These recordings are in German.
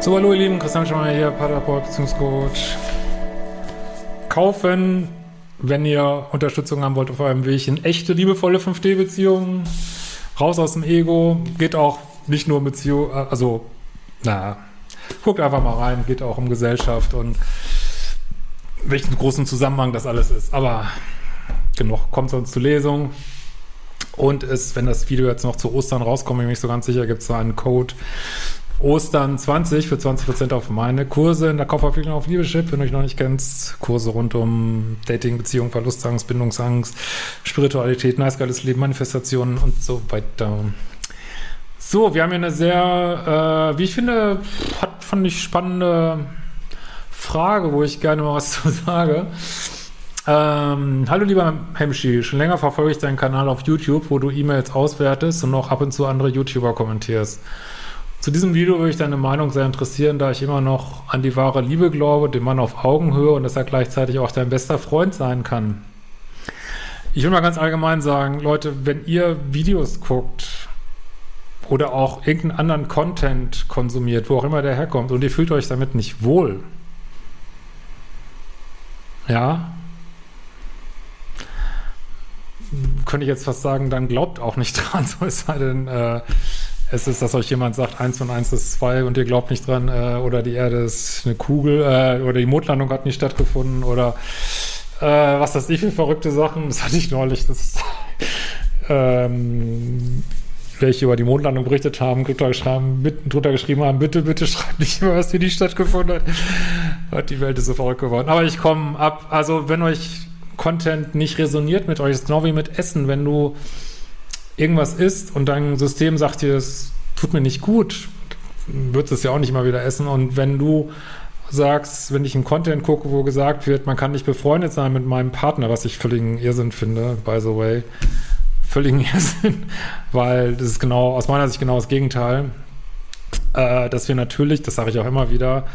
So, hallo ihr Lieben, Christian Schmeier hier, Paterport, Beziehungscoach. Kaufen, wenn ihr Unterstützung haben wollt auf eurem Weg in echte, liebevolle 5D-Beziehungen. Raus aus dem Ego. Geht auch nicht nur um Beziehung, also, na, guckt einfach mal rein, geht auch um Gesellschaft und welchen großen Zusammenhang das alles ist. Aber genug, kommt sonst zur Lesung. Und es, wenn das Video jetzt noch zu Ostern rauskommt, bin ich nicht so ganz sicher, gibt es da einen Code Ostern 20 für 20% auf meine Kurse in der Kaufverpflichtung auf Liebeschip, wenn ihr euch noch nicht kennt. Kurse rund um Dating, Beziehung, Verlustangst, Bindungsangst, Spiritualität, nice geiles Leben, Manifestationen und so weiter. So, wir haben hier eine sehr, äh, wie ich finde, hat, fand ich spannende Frage, wo ich gerne mal was zu sage. Ähm, hallo lieber Hemschi, schon länger verfolge ich deinen Kanal auf YouTube, wo du E-Mails auswertest und auch ab und zu andere YouTuber kommentierst. Zu diesem Video würde ich deine Meinung sehr interessieren, da ich immer noch an die wahre Liebe glaube, dem Mann auf Augenhöhe und dass er gleichzeitig auch dein bester Freund sein kann. Ich will mal ganz allgemein sagen, Leute, wenn ihr Videos guckt oder auch irgendeinen anderen Content konsumiert, wo auch immer der herkommt und ihr fühlt euch damit nicht wohl, ja, könnte ich jetzt fast sagen, dann glaubt auch nicht dran, so es sei denn, äh, es ist, dass euch jemand sagt, eins und eins ist zwei und ihr glaubt nicht dran, äh, oder die Erde ist eine Kugel, äh, oder die Mondlandung hat nicht stattgefunden, oder äh, was das ich für verrückte Sachen, das hatte ich neulich, das ähm, welche über die Mondlandung berichtet haben, drunter geschrieben, haben, bitte, bitte schreibt nicht über was wie die stattgefunden hat. hat. Die Welt ist so verrückt geworden. Aber ich komme ab, also wenn euch Content nicht resoniert mit euch, ist genau wie mit Essen, wenn du irgendwas isst und dein System sagt dir, es tut mir nicht gut, wird es ja auch nicht mal wieder essen. Und wenn du sagst, wenn ich einen Content gucke, wo gesagt wird, man kann nicht befreundet sein mit meinem Partner, was ich völligen Irrsinn finde, by the way, völligen Irrsinn, weil das ist genau, aus meiner Sicht genau das Gegenteil, äh, dass wir natürlich, das sage ich auch immer wieder,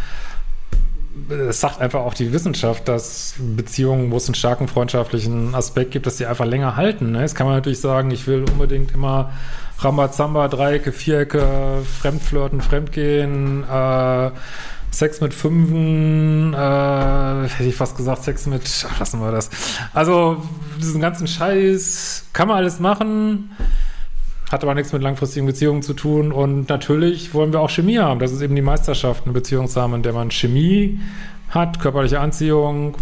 es sagt einfach auch die Wissenschaft, dass Beziehungen, wo es einen starken freundschaftlichen Aspekt gibt, dass die einfach länger halten. Ne? Jetzt kann man natürlich sagen, ich will unbedingt immer Rambazamba, Dreiecke, Vierecke, Fremdflirten, Fremdgehen, äh, Sex mit Fünfen, äh, hätte ich fast gesagt, Sex mit, ach, lassen wir das. Also diesen ganzen Scheiß kann man alles machen hat aber nichts mit langfristigen Beziehungen zu tun. Und natürlich wollen wir auch Chemie haben. Das ist eben die Meisterschaft, eine Beziehung zu haben, in der man Chemie hat, körperliche Anziehung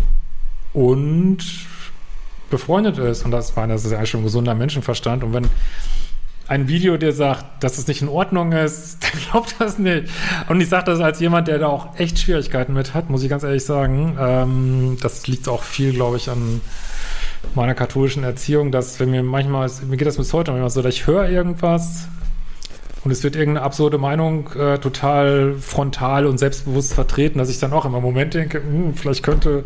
und befreundet ist. Und das, meine, das ist ja eigentlich schon ein gesunder Menschenverstand. Und wenn ein Video dir sagt, dass es nicht in Ordnung ist, dann glaubt das nicht. Und ich sage das als jemand, der da auch echt Schwierigkeiten mit hat, muss ich ganz ehrlich sagen. Ähm, das liegt auch viel, glaube ich, an meiner katholischen Erziehung, dass wenn mir manchmal, mir geht das bis heute manchmal so, dass ich höre irgendwas und es wird irgendeine absurde Meinung äh, total frontal und selbstbewusst vertreten, dass ich dann auch immer im Moment denke, hm, vielleicht könnte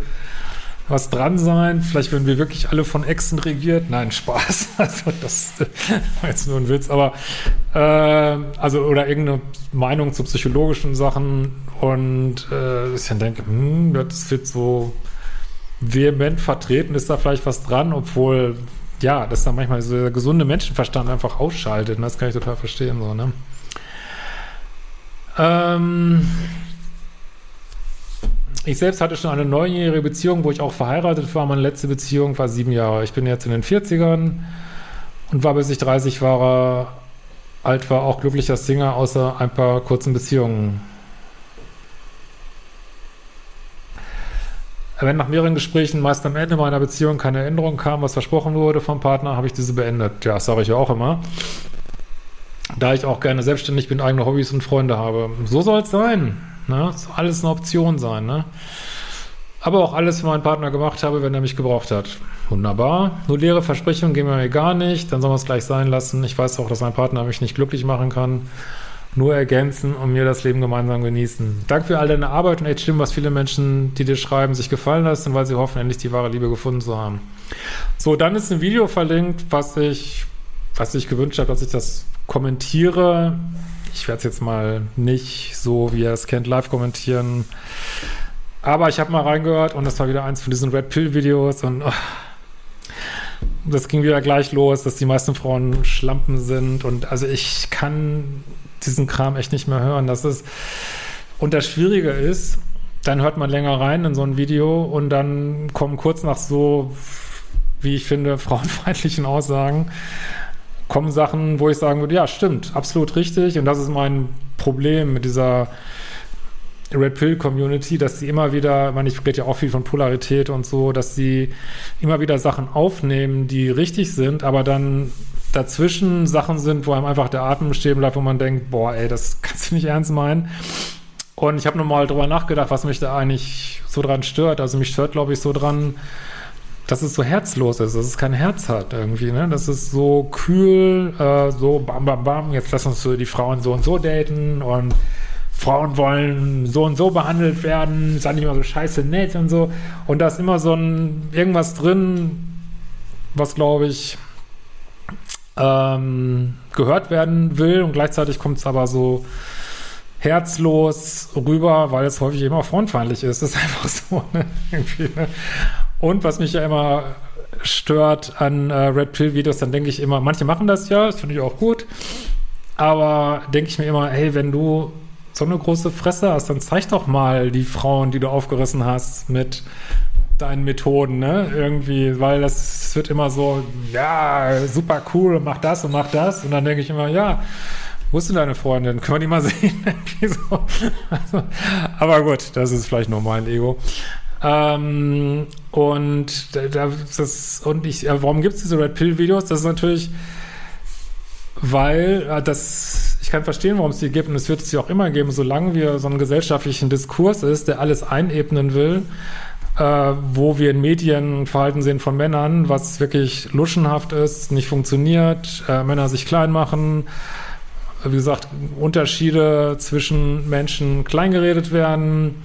was dran sein, vielleicht werden wir wirklich alle von Echsen regiert. Nein, Spaß. Also das war jetzt nur ein Witz, aber äh, also oder irgendeine Meinung zu psychologischen Sachen und äh, ich dann denke, hm, das wird so vehement vertreten, ist da vielleicht was dran, obwohl, ja, dass da manchmal so der gesunde Menschenverstand einfach ausschaltet. Und das kann ich total verstehen, so, ne? Ähm, ich selbst hatte schon eine neunjährige Beziehung, wo ich auch verheiratet war. Meine letzte Beziehung war sieben Jahre. Ich bin jetzt in den 40ern und war bis ich 30 war, alt war, auch glücklicher Singer, außer ein paar kurzen Beziehungen. Wenn nach mehreren Gesprächen meist am Ende meiner Beziehung keine Änderung kam, was versprochen wurde vom Partner, habe ich diese beendet. Ja, das sage ich ja auch immer. Da ich auch gerne selbstständig bin, eigene Hobbys und Freunde habe. So soll es sein. Ne? Soll alles eine Option sein. Ne? Aber auch alles für meinen Partner gemacht habe, wenn er mich gebraucht hat. Wunderbar. Nur leere Versprechungen gehen mir gar nicht. Dann soll man es gleich sein lassen. Ich weiß auch, dass mein Partner mich nicht glücklich machen kann. Nur ergänzen und mir das Leben gemeinsam genießen. Danke für all deine Arbeit und echt stimmt, was viele Menschen, die dir schreiben, sich gefallen lassen, weil sie hoffen, endlich die wahre Liebe gefunden zu haben. So, dann ist ein Video verlinkt, was ich, was ich gewünscht habe, dass ich das kommentiere. Ich werde es jetzt mal nicht so, wie ihr es kennt, live kommentieren. Aber ich habe mal reingehört und das war wieder eins von diesen Red Pill Videos und oh, das ging wieder gleich los, dass die meisten Frauen Schlampen sind und also ich kann diesen Kram echt nicht mehr hören. Das ist und das Schwierige ist, dann hört man länger rein in so ein Video und dann kommen kurz nach so, wie ich finde, frauenfeindlichen Aussagen, kommen Sachen, wo ich sagen würde, ja, stimmt, absolut richtig und das ist mein Problem mit dieser Red Pill Community, dass sie immer wieder, man, ich rede ja auch viel von Polarität und so, dass sie immer wieder Sachen aufnehmen, die richtig sind, aber dann dazwischen Sachen sind, wo einem einfach der Atem stehen bleibt, wo man denkt, boah, ey, das kannst du nicht ernst meinen. Und ich habe nochmal drüber nachgedacht, was mich da eigentlich so dran stört. Also mich stört, glaube ich, so dran, dass es so herzlos ist, dass es kein Herz hat irgendwie, ne? Das ist so kühl, äh, so bam, bam, bam, jetzt lass uns die Frauen so und so daten und Frauen wollen so und so behandelt werden, ist nicht immer so scheiße nett und so. Und da ist immer so ein irgendwas drin, was glaube ich ähm, gehört werden will und gleichzeitig kommt es aber so herzlos rüber, weil es häufig immer frauenfeindlich ist. Das ist einfach so. Ne? ne? Und was mich ja immer stört an äh, Red Pill Videos, dann denke ich immer, manche machen das ja, das finde ich auch gut, aber denke ich mir immer, hey, wenn du so eine große Fresse hast, dann zeig doch mal die Frauen, die du aufgerissen hast mit deinen Methoden, ne? Irgendwie, weil das wird immer so, ja, super cool, mach das und mach das. Und dann denke ich immer, ja, wo ist denn deine Freundin? Können wir die mal sehen? so. also, aber gut, das ist vielleicht nur mein Ego. Ähm, und das, und ich, warum gibt es diese Red Pill Videos? Das ist natürlich, weil äh, das ich kann verstehen, warum es die gibt und es wird es sie auch immer geben, solange wir so einen gesellschaftlichen Diskurs ist, der alles einebnen will, äh, wo wir in Medien Verhalten sehen von Männern, was wirklich luschenhaft ist, nicht funktioniert, äh, Männer sich klein machen, wie gesagt, Unterschiede zwischen Menschen kleingeredet werden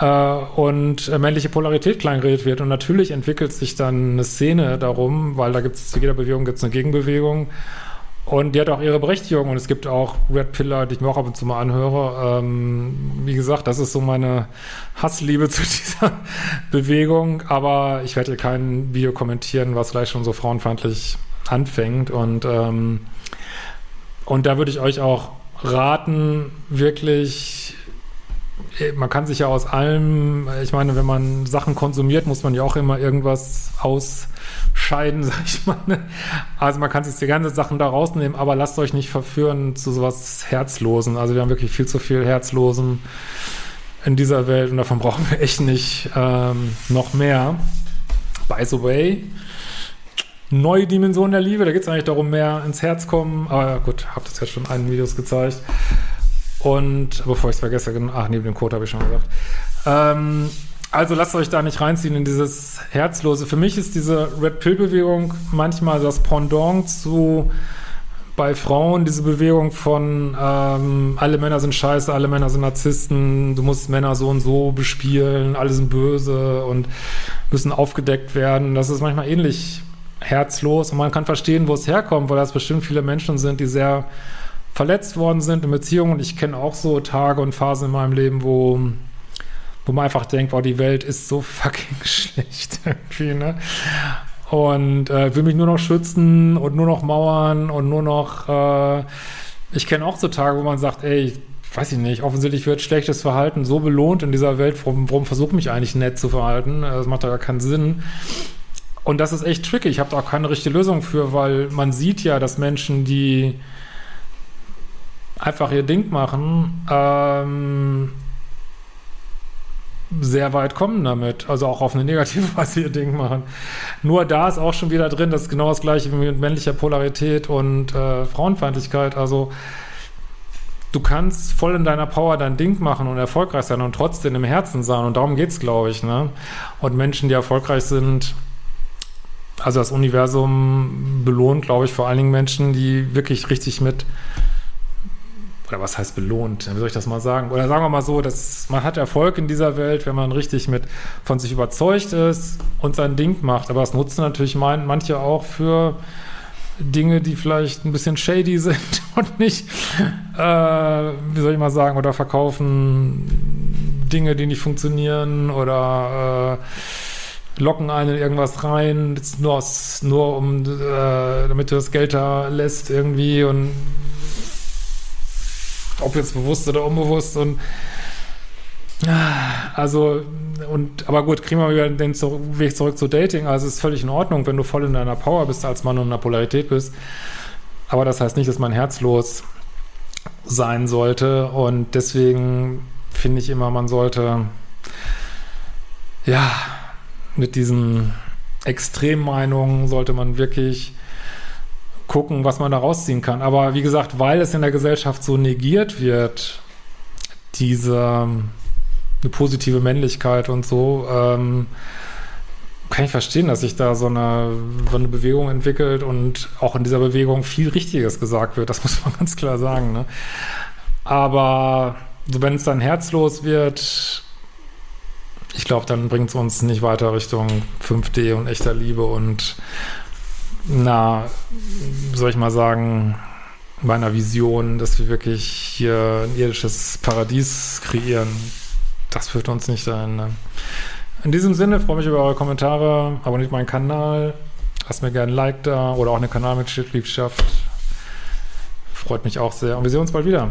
äh, und äh, männliche Polarität kleingeredet wird. Und natürlich entwickelt sich dann eine Szene darum, weil da gibt es zu jeder Bewegung gibt's eine Gegenbewegung. Und die hat auch ihre Berechtigung und es gibt auch Red Pillar, die ich mir auch ab und zu mal anhöre. Ähm, wie gesagt, das ist so meine Hassliebe zu dieser Bewegung, aber ich werde hier kein Video kommentieren, was gleich schon so frauenfeindlich anfängt. Und, ähm, und da würde ich euch auch raten, wirklich man kann sich ja aus allem, ich meine, wenn man Sachen konsumiert, muss man ja auch immer irgendwas ausscheiden, sag ich mal. Ne? Also man kann sich die ganzen Sachen da rausnehmen, aber lasst euch nicht verführen zu sowas Herzlosen. Also wir haben wirklich viel zu viel Herzlosen in dieser Welt und davon brauchen wir echt nicht ähm, noch mehr. By the way, neue Dimension der Liebe, da geht es eigentlich darum, mehr ins Herz kommen, aber gut, habe das jetzt schon in einem Videos gezeigt. Und bevor ich es vergesse, ach, neben dem Code habe ich schon gesagt. Ähm, also lasst euch da nicht reinziehen in dieses Herzlose. Für mich ist diese Red Pill-Bewegung manchmal das Pendant zu bei Frauen diese Bewegung von ähm, alle Männer sind scheiße, alle Männer sind Narzissten, du musst Männer so und so bespielen, alle sind böse und müssen aufgedeckt werden. Das ist manchmal ähnlich herzlos und man kann verstehen, wo es herkommt, weil das bestimmt viele Menschen sind, die sehr verletzt worden sind in Beziehungen. Ich kenne auch so Tage und Phasen in meinem Leben, wo, wo man einfach denkt, wow, die Welt ist so fucking schlecht irgendwie, ne? Und äh, will mich nur noch schützen und nur noch mauern und nur noch, äh, ich kenne auch so Tage, wo man sagt, ey, weiß ich nicht, offensichtlich wird schlechtes Verhalten so belohnt in dieser Welt, warum, warum versuche ich mich eigentlich nett zu verhalten? Das macht da gar keinen Sinn. Und das ist echt tricky. Ich habe da auch keine richtige Lösung für, weil man sieht ja, dass Menschen, die einfach ihr Ding machen, ähm, sehr weit kommen damit. Also auch auf eine negative Weise ihr Ding machen. Nur da ist auch schon wieder drin, das ist genau das gleiche wie mit männlicher Polarität und äh, Frauenfeindlichkeit. Also du kannst voll in deiner Power dein Ding machen und erfolgreich sein und trotzdem im Herzen sein. Und darum geht es, glaube ich. Ne? Und Menschen, die erfolgreich sind, also das Universum belohnt, glaube ich, vor allen Dingen Menschen, die wirklich richtig mit oder was heißt belohnt, wie soll ich das mal sagen? Oder sagen wir mal so, dass man hat Erfolg in dieser Welt, wenn man richtig mit von sich überzeugt ist und sein Ding macht. Aber das nutzen natürlich mein, manche auch für Dinge, die vielleicht ein bisschen shady sind und nicht, äh, wie soll ich mal sagen, oder verkaufen Dinge, die nicht funktionieren oder äh, locken einen in irgendwas rein, nur aus, nur um, äh, damit du das Geld da lässt irgendwie und ob jetzt bewusst oder unbewusst und also, und, aber gut, kriegen wir wieder den Weg zurück zu Dating. Also, es ist völlig in Ordnung, wenn du voll in deiner Power bist, als Mann und in der Polarität bist. Aber das heißt nicht, dass man herzlos sein sollte. Und deswegen finde ich immer, man sollte, ja, mit diesen Extremmeinungen sollte man wirklich gucken, was man da rausziehen kann. Aber wie gesagt, weil es in der Gesellschaft so negiert wird, diese eine positive Männlichkeit und so, ähm, kann ich verstehen, dass sich da so eine, so eine Bewegung entwickelt und auch in dieser Bewegung viel Richtiges gesagt wird. Das muss man ganz klar sagen. Ne? Aber so, wenn es dann herzlos wird, ich glaube, dann bringt es uns nicht weiter Richtung 5D und echter Liebe und na, soll ich mal sagen, meiner Vision, dass wir wirklich hier ein irdisches Paradies kreieren. Das führt uns nicht dahin. Ne? In diesem Sinne freue ich mich über eure Kommentare, abonniert meinen Kanal, lasst mir gerne ein Like da oder auch eine Kanalmitgliedschaft. Freut mich auch sehr und wir sehen uns bald wieder.